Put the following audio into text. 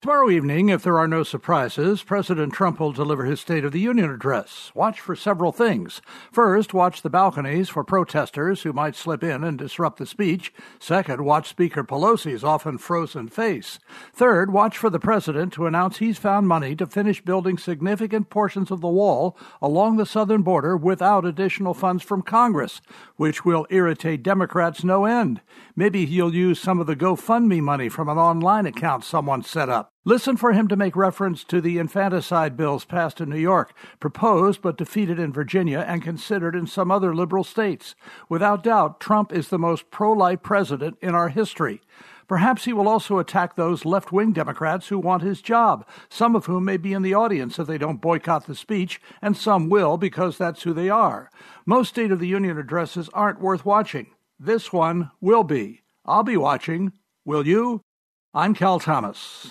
Tomorrow evening, if there are no surprises, President Trump will deliver his State of the Union address. Watch for several things. First, watch the balconies for protesters who might slip in and disrupt the speech. Second, watch Speaker Pelosi's often frozen face. Third, watch for the president to announce he's found money to finish building significant portions of the wall along the southern border without additional funds from Congress, which will irritate Democrats no end. Maybe he'll use some of the GoFundMe money from an online account someone set up. Listen for him to make reference to the infanticide bills passed in New York, proposed but defeated in Virginia and considered in some other liberal states. Without doubt, Trump is the most pro life president in our history. Perhaps he will also attack those left wing Democrats who want his job, some of whom may be in the audience if they don't boycott the speech, and some will because that's who they are. Most State of the Union addresses aren't worth watching. This one will be. I'll be watching. Will you? I'm Cal Thomas.